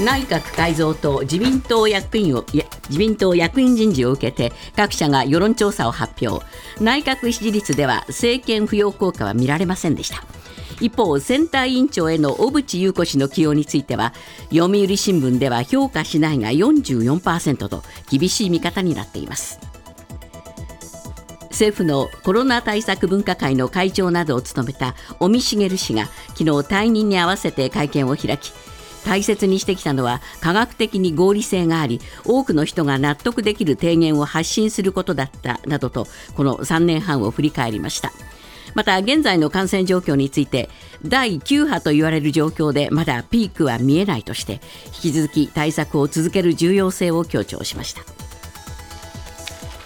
内閣改造と自民党役員を自民党役員人事を受けて各社が世論調査を発表。内閣支持率では政権浮揚効果は見られませんでした。一方選対委員長への小渕優子氏の起用については読売新聞では評価しないが44%と厳しい見方になっています。政府のコロナ対策分科会の会長などを務めた尾身茂氏が昨日退任に合わせて会見を開き大切にしてきたのは科学的に合理性があり多くの人が納得できる提言を発信することだったなどとこの3年半を振り返りました。また現在の感染状況について第9波と言われる状況でまだピークは見えないとして引き続き対策を続ける重要性を強調しました。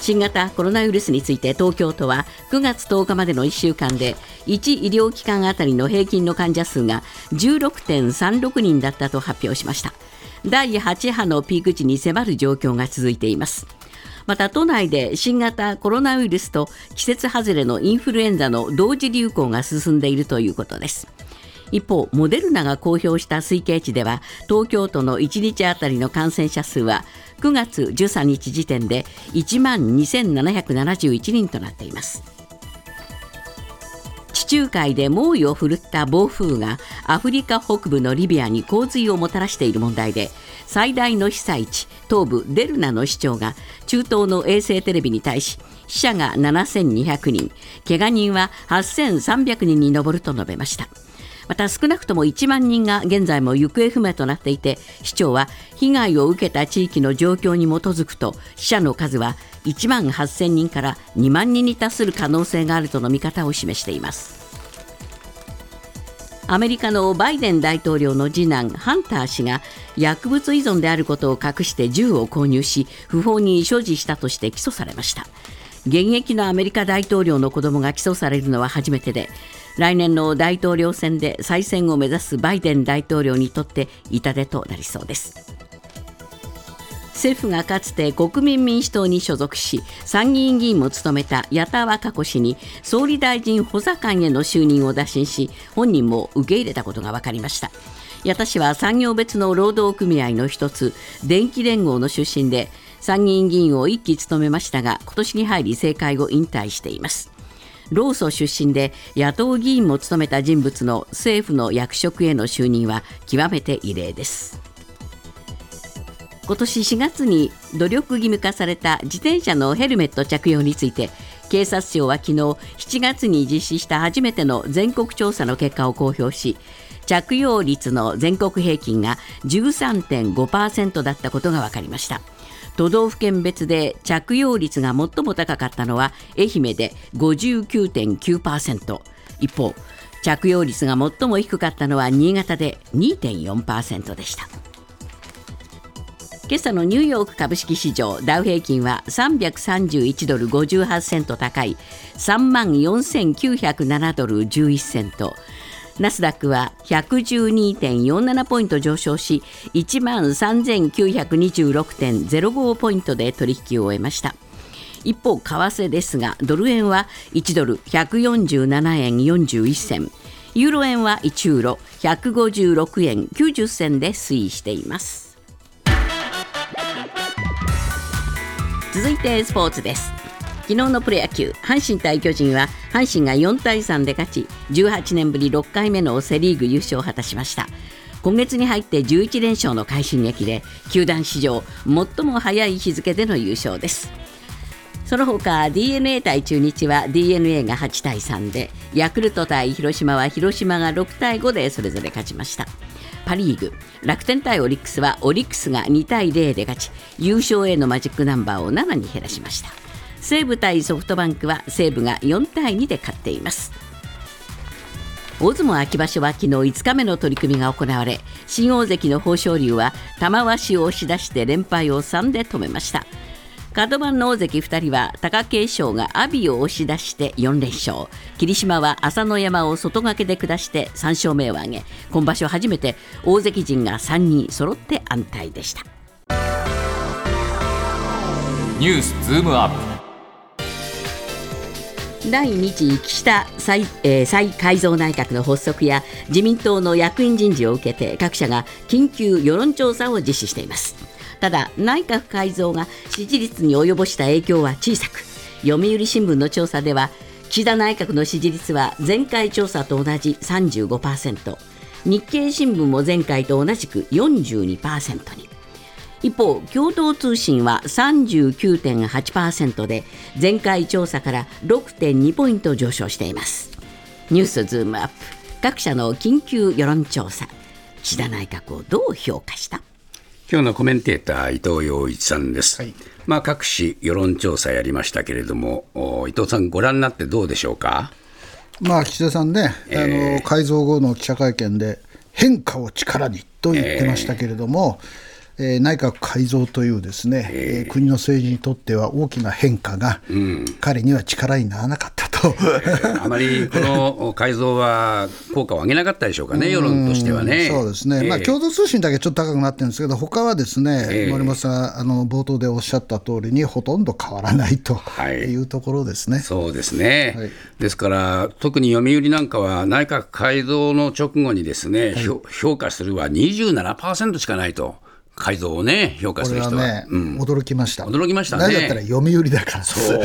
新型コロナウイルスについて東京都は9月10日までの1週間で1医療機関あたりの平均の患者数が16.36人だったと発表しました。第8波のピーク時に迫る状況が続いています。また都内で新型コロナウイルスと季節外れのインフルエンザの同時流行が進んでいるということです。一方モデルナが公表した推計値では東京都の1日あたりの感染者数は9月13日時点で1万2771人となっています。地中海で猛威を振るった暴風がアフリカ北部のリビアに洪水をもたらしている問題で最大の被災地東部デルナの市長が中東の衛星テレビに対し死者が7200人けが人は8300人に上ると述べました。また少なくとも1万人が現在も行方不明となっていて市長は被害を受けた地域の状況に基づくと死者の数は1万8000人から2万人に達する可能性があるとの見方を示しています。アメリカのバイデン大統領の次男ハンター氏が薬物依存であることを隠して銃を購入し不法に所持したとして起訴されました。現役のアメリカ大統領の子供が起訴されるのは初めてで来年の大統領選で再選を目指すバイデン大統領にとって痛手となりそうです。政府がかつて国民民主党に所属し参議院議員も務めた矢田稚子氏に総理大臣補佐官への就任を打診し本人も受け入れたことが分かりました。矢田氏は産業別の労働組合の一つ電気連合の出身で参議院議員を1期務めましたが今年に入り政界を引退しています。労組出身で野党議員も務めた人物の政府の役職への就任は極めて異例です。今年4月に努力義務化された自転車のヘルメット着用について警察庁は昨日7月に実施した初めての全国調査の結果を公表し着用率の全国平均が13.5%だったことが分かりました。都道府県別で着用率が最も高かったのは愛媛で59.9%一方着用率が最も低かったのは新潟で2.4%でした。今朝のニューヨーク株式市場ダウ平均は331ドル58セント高い3万4907ドル11セント。ナスダックは112.47ポイント上昇し1万3926.05ポイントで取引を終えました。一方為替ですがドル円は1ドル147円41銭。ユーロ円は1ユーロ156円90銭で推移しています。続いてスポーツです。昨日のプロ野球阪神対巨人は阪神が4対3で勝ち18年ぶり6回目のセ・リーグ優勝を果たしました。今月に入って11連勝の快進撃で球団史上最も早い日付での優勝です。その他 d n a 対中日は d n a が8対3でヤクルト対広島は広島が6対5でそれぞれ勝ちました。パ・リーグ楽天対オリックスはオリックスが2対0で勝ち優勝へのマジックナンバーを7に減らしました。西武対ソフトバンクは西武が4対2で勝っています。大相撲秋場所は昨日5日目の取り組みが行われ新大関の豊昇龍は玉鷲を押し出して連敗を3で止めました。角番の大関2人は貴景勝が阿炎を押し出して4連勝。霧島は朝乃山を外掛けで下して3勝目を挙げ今場所初めて大関陣が3人揃って安泰でした。ニュースズームアップ。第2次岸田再,、えー、再改造内閣の発足や自民党の役員人事を受けて各社が緊急世論調査を実施しています。ただ内閣改造が支持率に及ぼした影響は小さく読売新聞の調査では岸田内閣の支持率は前回調査と同じ35%日経新聞も前回と同じく42%に。一方共同通信は39.8%で前回調査から6.2ポイント上昇しています。ニュースズームアップ。各社の緊急世論調査。岸田内閣をどう評価した？今日のコメンテーター伊藤洋一さんです、はい、まあ各紙世論調査やりましたけれども伊藤さんご覧になってどうでしょうか？まあ岸田さんね、えー、あの改造後の記者会見で変化を力にと言ってましたけれども、えーえー、内閣改造というですね、えー、国の政治にとっては大きな変化が、うん、彼には力にならなかったと、えー、あまりこの 改造は効果を上げなかったでしょうかね、世論としてはね。そうですね、まあ、共同通信だけちょっと高くなってるんですけど、他はですね、森本さん、あの冒頭でおっしゃった通りに、ほとんど変わらないとい。うところですね、はい、そうですね、はい、ですから、特に読売なんかは、内閣改造の直後にですね、はい、評価するは27%しかないと。改造をね、評価する人は。ね、うん、驚きました。驚きましたね。なだったら読売だから。そう。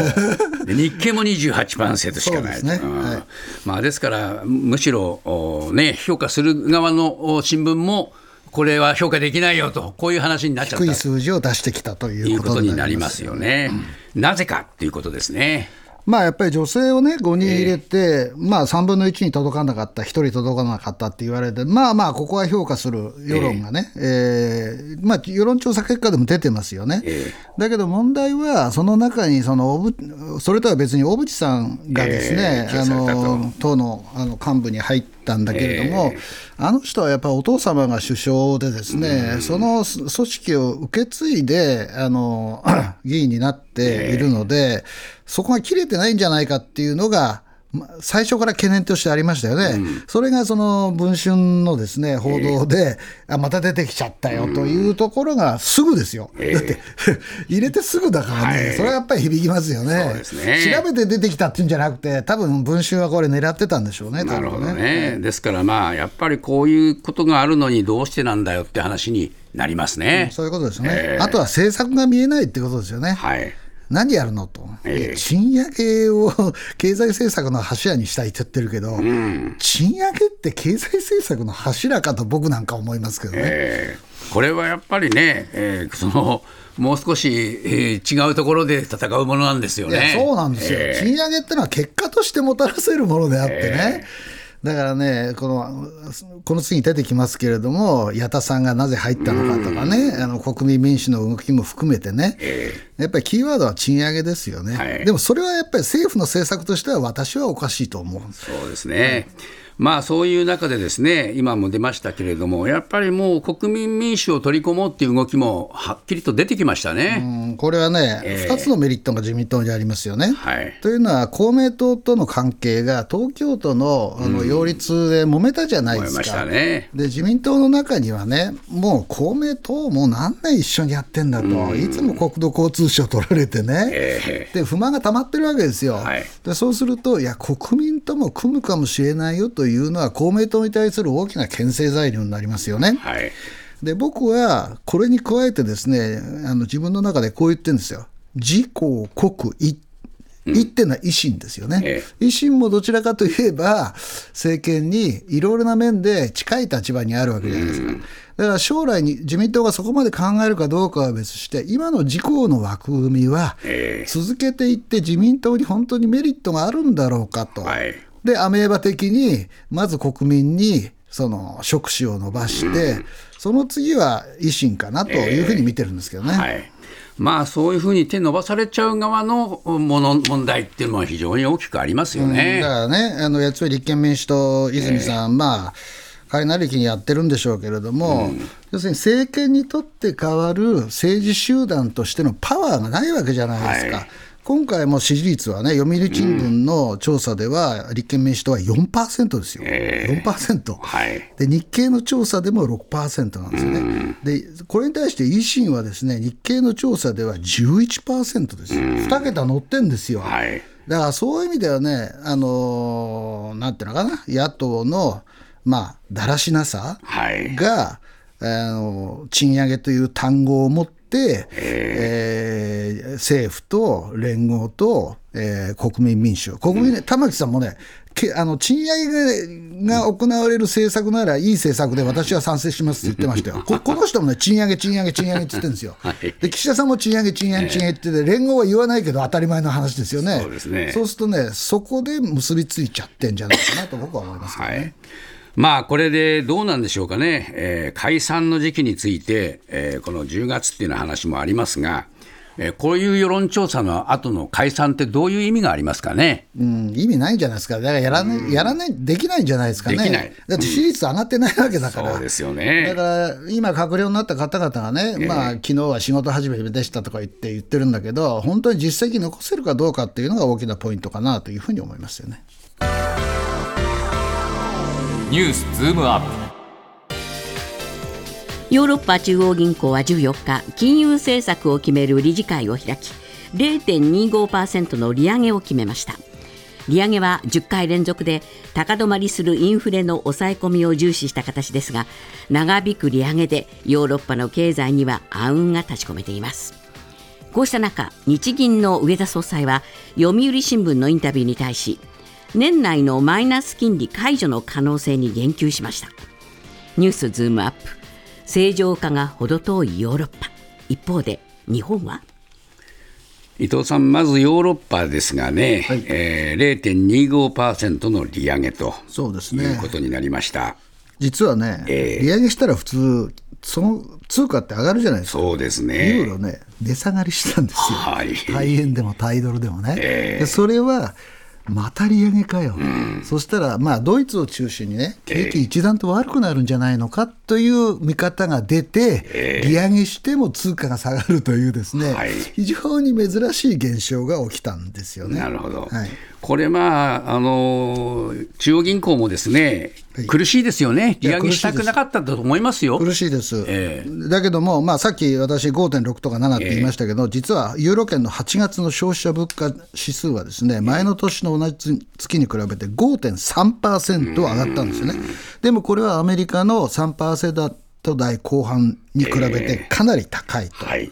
日経も28%しかない。ですね。うんはい、まあ、ですから、むしろ、ね、評価する側の新聞も、これは評価できないよと、こういう話になっちゃった。低い数字を出してきたということになりますよね。うん、なぜかっていうことですね。まあやっぱり女性をね、5人入れて、えー、まあ3分の1に届かなかった、1人届かなかったって言われて、まあまあ、ここは評価する世論がね、えー、えー、まあ世論調査結果でも出てますよね。えー、だけど問題は、その中にそのそれとは別に小渕さんがですね、あの党のあの幹部に入って、たんだけれども、えー、あの人はやっぱりお父様が首相でですね、うん、その組織を受け継いであの 議員になっているので、えー、そこが切れてないんじゃないかっていうのが、最初から懸念としてありましたよね、うん、それがその文春のですね報道で、えー、あまた出てきちゃったよというところがすぐですよ、えー、だって 入れてすぐだからね、はい、それはやっぱり響きますよね、ね。調べて出てきたっていうんじゃなくて、多分文春はこれ、狙ってたんでしょうね、なるほどね、ね。ですからまあ、やっぱりこういうことがあるのに、どうしてなんだよって話になりますね、うん、そういうことですね、えー、あとは政策が見えないってことですよね。はい何やるのと、えー、賃上げを経済政策の柱にしたいって言ってるけど、うん、賃上げって経済政策の柱かと僕なんか思いますけどね。えー、これはやっぱりね、えー、そのもう少し、えー、違うところで戦うものなんですよね。そうなんですよ、えー、賃上げってのは結果としてもたらせるものであってね。だからね、このこの次に出てきますけれども、矢田さんがなぜ入ったのかとかね、あの国民民主の動きも含めてね、やっぱりキーワードは賃上げですよね、はい、でもそれはやっぱり政府の政策としては、私はおかしいと思う。そうですね。まあそういう中でですね、今も出ましたけれども、やっぱりもう国民民主を取り込もうっていう動きもはっきりと出てきましたね。これはね、えー、2つのメリットが自民党にありますよね。はい、というのは、公明党との関係が東京都のあの擁立で揉めたじゃないですか、うんね、で。自民党の中にはね、もう公明党、もう何年一緒にやってんだと、うん、いつも国土交通省取られてね、えー、で不満が溜まってるわけですよ。はい、でそうすると、いや、国民とも組むかもしれないよというのは、公明党に対する大きな牽制材料になりますよね。はい、で僕はこれに加えてですねあの自分の中でこう言ってるんですよ。自公国一一ってのは維新ですよね、ええ、維新もどちらかといえば、政権にいろいろな面で近い立場にあるわけじゃないですか。だから将来に自民党がそこまで考えるかどうかは別して、今の自公の枠組みは続けていって、自民党に本当にメリットがあるんだろうかと。はいで、アメーバ的に、まず国民に、その、触手を伸ばして、うん、その次は維新かなというふうに見てるんですけどね。えーはい。まあ、そういうふうに手伸ばされちゃう側のもの問題っていうのは非常に大きくありますよね、うん、だからね、あのやつは立憲民主党、泉さん、えー、まあ、彼なりきにやってるんでしょうけれども、うん、要するに政権にとって変わる政治集団としてのパワーがないわけじゃないですか。はい今回も支持率はね、読売新聞の調査では、立憲民主党は4%ですよ、えー、4%、はい、で、日経の調査でも6%なんですよね、でこれに対して維新はですね日経の調査では11%ですよ、2桁乗ってんですよ。はい。だからそういう意味ではね、あのー、なんていうのかな、野党の、まあ、だらしなさが、はい、あの賃上げという単語を持って、えー、政府と連合と、えー、国民民主、国民、玉木さんもね、けあの賃上げが行われる政策ならいい政策で私は賛成しますって言ってましたよ、ここの人もね、賃上げ、賃上げ、賃上げって言ってるんですよ、はい、で岸田さんも賃上げ、賃上げ、賃上げって言って、連合は言わないけど、当たり前の話ですよね、そうですね。そうするとね、そこで結びついちゃってんじゃないかなと僕は思いますけどね。はいまあ、これでどうなんでしょうかね、えー、解散の時期について、えー、この10月っていうの話もありますが、えー、こういう世論調査の後の解散ってどういう意味がありますかね。うん、意味ないんじゃないですか。だからやらない、やらない、できないんじゃないですかね。できない。だって支持率上がってないわけだから。そうですよね。だから今閣僚になった方々がね、えー、まあ昨日は仕事始めでしたとか言って言ってるんだけど、本当に実績残せるかどうかっていうのが大きなポイントかなというふうに思いますよね。ニュースズームアップ。ヨーロッパ中央銀行は14日金融政策を決める理事会を開き0.25%の利上げを決めました。利上げは10回連続で高止まりするインフレの抑え込みを重視した形ですが長引く利上げでヨーロッパの経済には暗雲が立ち込めています。こうした中日銀の上田総裁は読売新聞のインタビューに対し年内のマイナス金利解除の可能性に言及しました。ニュースズームアップ。正常化が程遠いヨーロッパ。一方で日本は？伊藤さん、まずヨーロッパですがね、はい。えー、0.25%の利上げとそうです、ね、いうことになりました。実はね、えー、利上げしたら普通、その通貨って上がるじゃないですか、そうですね。ユーロね、値下がりしたんですよ、はい、大円でもタイドルでもね。えー、それはまた利上げかよ、うん、そしたら、まあ、ドイツを中心にね、景気一段と悪くなるんじゃないのかという見方が出て、えー、利上げしても通貨が下がるという、ですね、はい、非常に珍しい現象が起きたんですよね。なるほど、はい、これ、まああの、中央銀行もですね、苦しいですよね、利上げしたくなかったと思いますよ。苦しいです、えー、だけども、まあ、さっき私、5.6とか7って言いましたけど、えー、実はユーロ圏の8月の消費者物価指数は、ですね前の年の同じ月に比べて5.3%上がったんですよね。でもこれはアメリカの3%台後半に比べてかなり高いと。えーはい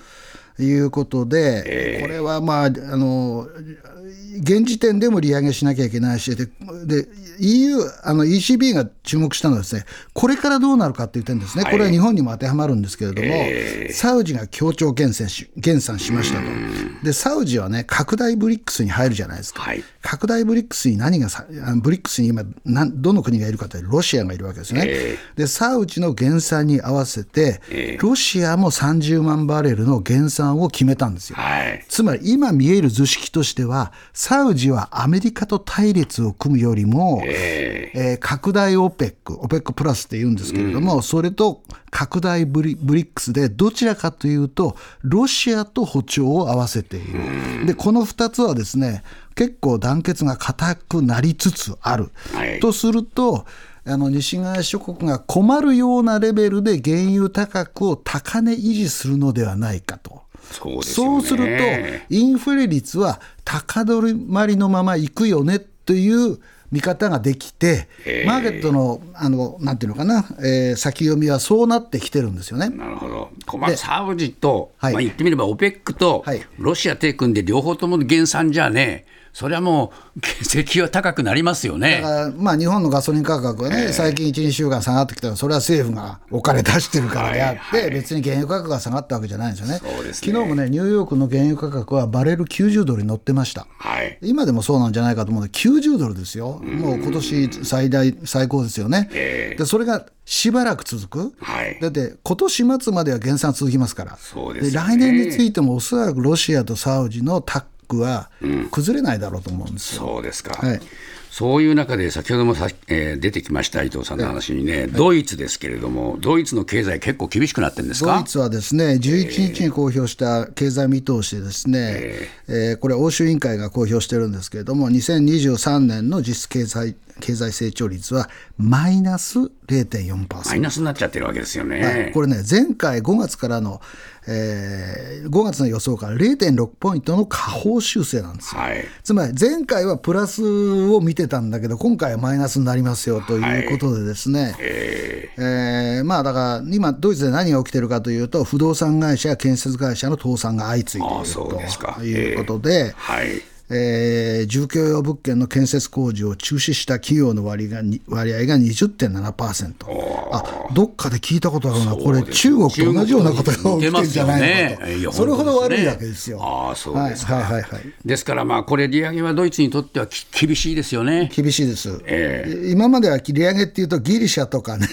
いうことで、これはまあ、あの現時点でも利上げしなきゃいけないし、でで EU、あの ECB が注目したのはです、ね、これからどうなるかっていう点ですね、これは日本にも当てはまるんですけれども、えー、サウジが協調減産し減産しましたと、で、サウジはね、拡大ブリックスに入るじゃないですか、はい、拡大ブリックスに何がさ、ブリックスに今、どの国がいるかというと、ロシアがいるわけですね、えー、で、サウジの減産に合わせて、ロシアも30万バレルの減産を決めたんですよ。はい、つまり今見える図式としては、サウジはアメリカと対立を組むよりも、えー、えー、拡大 OPEC、OPEC プラスって言うんですけれども、うん、それと拡大ブリブリックスで、どちらかというと、ロシアと歩調を合わせている。うん、で、この2つはですね、結構団結が固くなりつつある。はい、とすると、あの西側諸国が困るようなレベルで原油価格を高値維持するのではないかと。そうそうすると、インフレ率は高止まりのままいくよねという見方ができて、マーケットのあのなんていうのかな、えー、先読みはそうなってきてるんですよね。なるほど、まあ、サウジと、はい、まあ、言ってみれば OPEC とロシア手組んで、両方とも減産じゃねそれはもう、石油は高くなりますよねだから、まあ、日本のガソリン価格はね、えー、最近1、2週間下がってきたら、それは政府がお金出してるからであって、はい。はい、別に原油価格が下がったわけじゃないんですよね。そうですね。昨日もね、ニューヨークの原油価格はバレル90ドルに乗ってました、はい、今でもそうなんじゃないかと思うので、90ドルですよ、もう今年最大、最高ですよね。えー、でそれがしばらく続く、はい、だって今年末までは減産続きますから、そうです、ね、来年についてもおそらくロシアとサウジのタックは崩れないだろうと思うんですよ。そうですか、はい。そういう中で、先ほどもさ、えー、出てきました伊藤さんの話にね、はい、ドイツですけれども、ドイツの経済、結構厳しくなってるんですか？ドイツはですね、11日に公表した経済見通しでですね、えー、えー、これ、欧州委員会が公表してるんですけれども、2023年の実質経済経済成長率はマイナス0.4%マイナスになっちゃってるわけですよね、はい、これね前回5月からの、えー、5月の予想から0.6ポイントの下方修正なんですよ、はい、つまり前回はプラスを見てたんだけど今回はマイナスになりますよということでですね、はい、えー、えー、まあだから今ドイツで何が起きてるかというと不動産会社や建設会社の倒産が相次いでいるということで。はいえー、住居用物件の建設工事を中止した企業の割が割合が20.7%あどっかで聞いたことあるな。これ中国と同じようなことが起きてるんじゃないのかと、ね、それほど悪いわけですよ。あそうですか、はいはいはい、ですからまあこれ利上げはドイツにとっては厳しいですよね。厳しいです、えー、今までは利上げっていうとギリシャとかね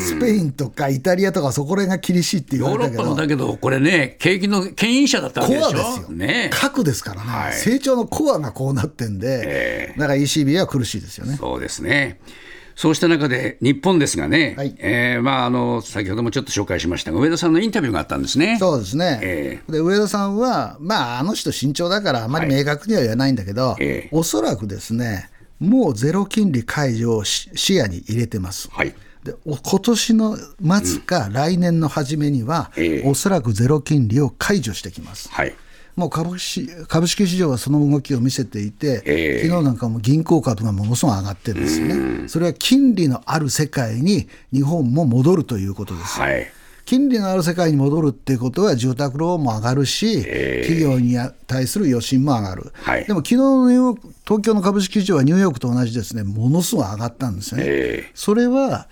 スペインとかイタリアとかそこら辺が厳しいって言われたけど。ヨーロッパのだけどこれね景気の牽引者だったわけでしょ？コアですよ、ね、核ですからね、はい、成長のコアがこうなってんで、えー、だから ECB は苦しいですよね。そうですね。そうした中で、日本ですがね、はい、えー、まあ、あの先ほどもちょっと紹介しましたが、上田さんのインタビューがあったんですね。そうですね、えー、で上田さんは、まあ、あの人、慎重だから、あまり明確には言わないんだけど、はいえ。ー、おそらくですね、もうゼロ金利解除を視野に入れてます。はい。で今年の末か来年の初めには、うんえ。ー、おそらくゼロ金利を解除してきます。はいもう株式株式市場はその動きを見せていて、えー、昨日なんかも銀行株がものすごい上がってるんですよね、それは金利のある世界に日本も戻るということです。はい。金利のある世界に戻るっていうことは住宅ローンも上がるし、えー、企業に対する余震も上がる、はい、でも昨日の東京の株式市場はニューヨークと同じですね。ものすごい上がったんですね。えー、それは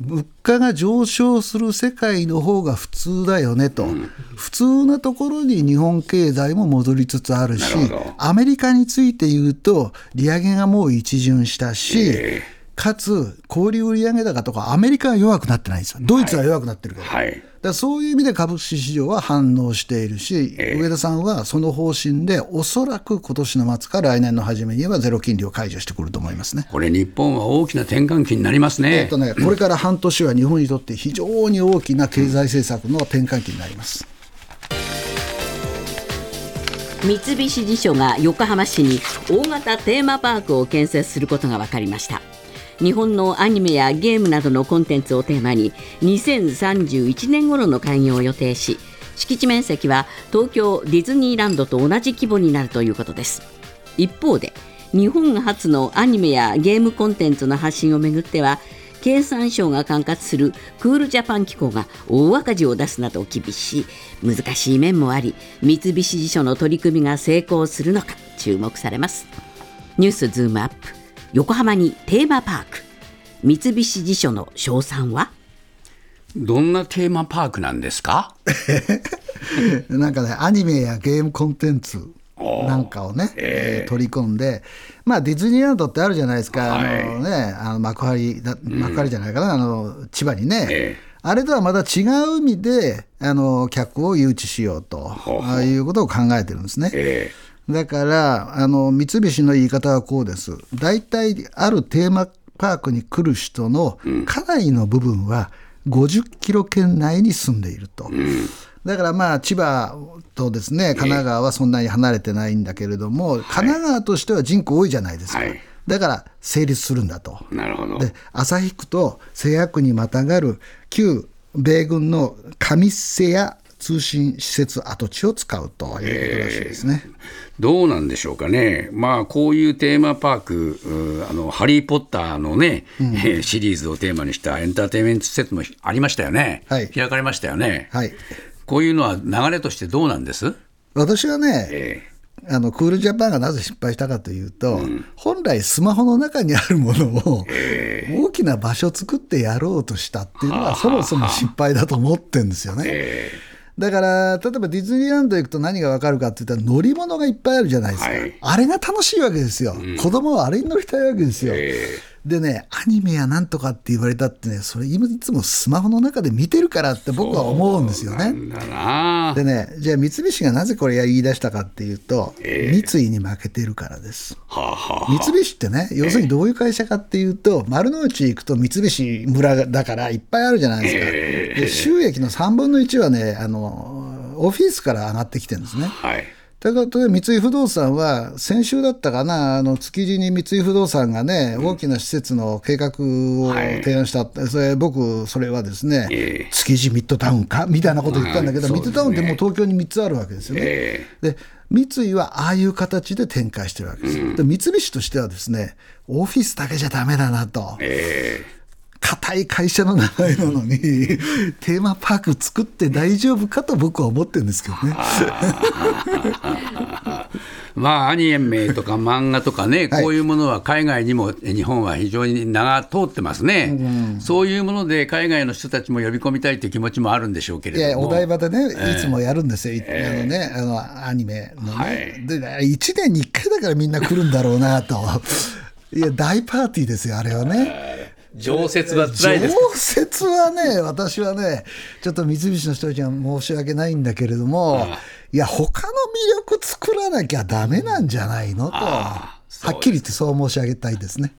物価が上昇する世界の方が普通だよねと、うん、普通なところに日本経済も戻りつつあるし、アメリカについて言うと、利上げがもう一巡したし、えーかつ、小売売上高とか、アメリカは弱くなってないんですよ、ドイツは弱くなってるから、はい、だそういう意味で株式市場は反応しているし、えー、上田さんはその方針で、おそらく今年の末から来年の初めにはゼロ金利を解除してくると思いますね。これ、日本は大きな転換期になりますね,、えっとねこれから半年は日本にとって非常に大きな経済政策の転換期になります。三菱地所が横浜市に大型テーマパークを建設することが分かりました日本のアニメやゲームなどのコンテンツをテーマに2031年頃の開業を予定し敷地面積は東京ディズニーランドと同じ規模になるということです。一方で日本初のアニメやゲームコンテンツの発信をめぐっては経産省が管轄するクールジャパン機構が大赤字を出すなど厳しい難しい面もあり三菱地所の取り組みが成功するのか注目されます。ニュースズームアップ。横浜にテーマパーク。三菱地所の賞賛は？どんなテーマパークなんですか？なんかねアニメやゲームコンテンツなんかをね、えー、取り込んで、まあ、ディズニーランドってあるじゃないですか、はい、あのね、あの幕張だ、幕張じゃないかな、うん、あの千葉にね、えー、あれとはまた違う意味であの客を誘致しようとあいうことを考えてるんですね。えーだからあの三菱の言い方はこうです。大体あるテーマパークに来る人のかなりの部分は50キロ圏内に住んでいると。うんだからまあ千葉とですね神奈川はそんなに離れてないんだけれども、神奈川としては人口多いじゃないですか。はいだから成立するんだと。なるほどで旭区と瀬谷区にまたがる旧米軍の上瀬谷通信施設跡地を使うということらしいですね。どうなんでしょうかね、まあ、こういうテーマパーク、あのハリー・ポッターのね、うん、シリーズをテーマにしたエンターテインメント施設もありましたよね、はい、開かれましたよね、はい、こういうのは流れとしてどうなんです？私はね、えー、あのクールジャパンがなぜ失敗したかというと、うん、本来、スマホの中にあるものを、えー、大きな場所を作ってやろうとしたっていうのは、そもそも失敗だと思ってるんですよね。えーだから、例えばディズニーランド行くと何がわかるかって言ったら乗り物がいっぱいあるじゃないですか。はい、あれが楽しいわけですよ。うん、子供はあれに乗りたいわけですよ。えーでね、アニメやなんとかって言われたってね、それ今いつもスマホの中で見てるからって僕は思うんですよね。でね、じゃあ三菱がなぜこれ言い出したかっていうと、えー、三井に負けてるからです。はあはあ、三菱ってね、要するにどういう会社かっていうと、丸の内行くと三菱村だからいっぱいあるじゃないですか。えー、で収益の3分の1はね、あの、オフィスから上がってきてるんですね。はいだから三井不動産は、先週だったかな、あの築地に三井不動産がね、大きな施設の計画を提案した、はい、それ僕、それはですね、えー、築地ミッドタウンかみたいなこと言ったんだけど、ミッドタウンってもう東京に3つあるわけですよね。えー、で三井はああいう形で展開してるわけです。うん、で三菱としてはですね、オフィスだけじゃだめだなと。えー硬い会社の名前なのに、テーマパーク作って大丈夫かと僕は思ってるんですけどね。まあ、アニメとか漫画とかね、こういうものは海外にも日本は非常に名が通ってますね、うん、そういうもので海外の人たちも呼び込みたいという気持ちもあるんでしょうけれども。お台場でね、いつもやるんですよ、えー、あのね、あのアニメのね、はい、で。1年に1回だからみんな来るんだろうなと。いや、大パーティーですよ、あれはね。常設は辛いです常設はね、私はね、ちょっと三菱の人たちは申し訳ないんだけれども、いや、他の魅力作らなきゃだめなんじゃないの？と。はっきり言ってそう申し上げたいですね。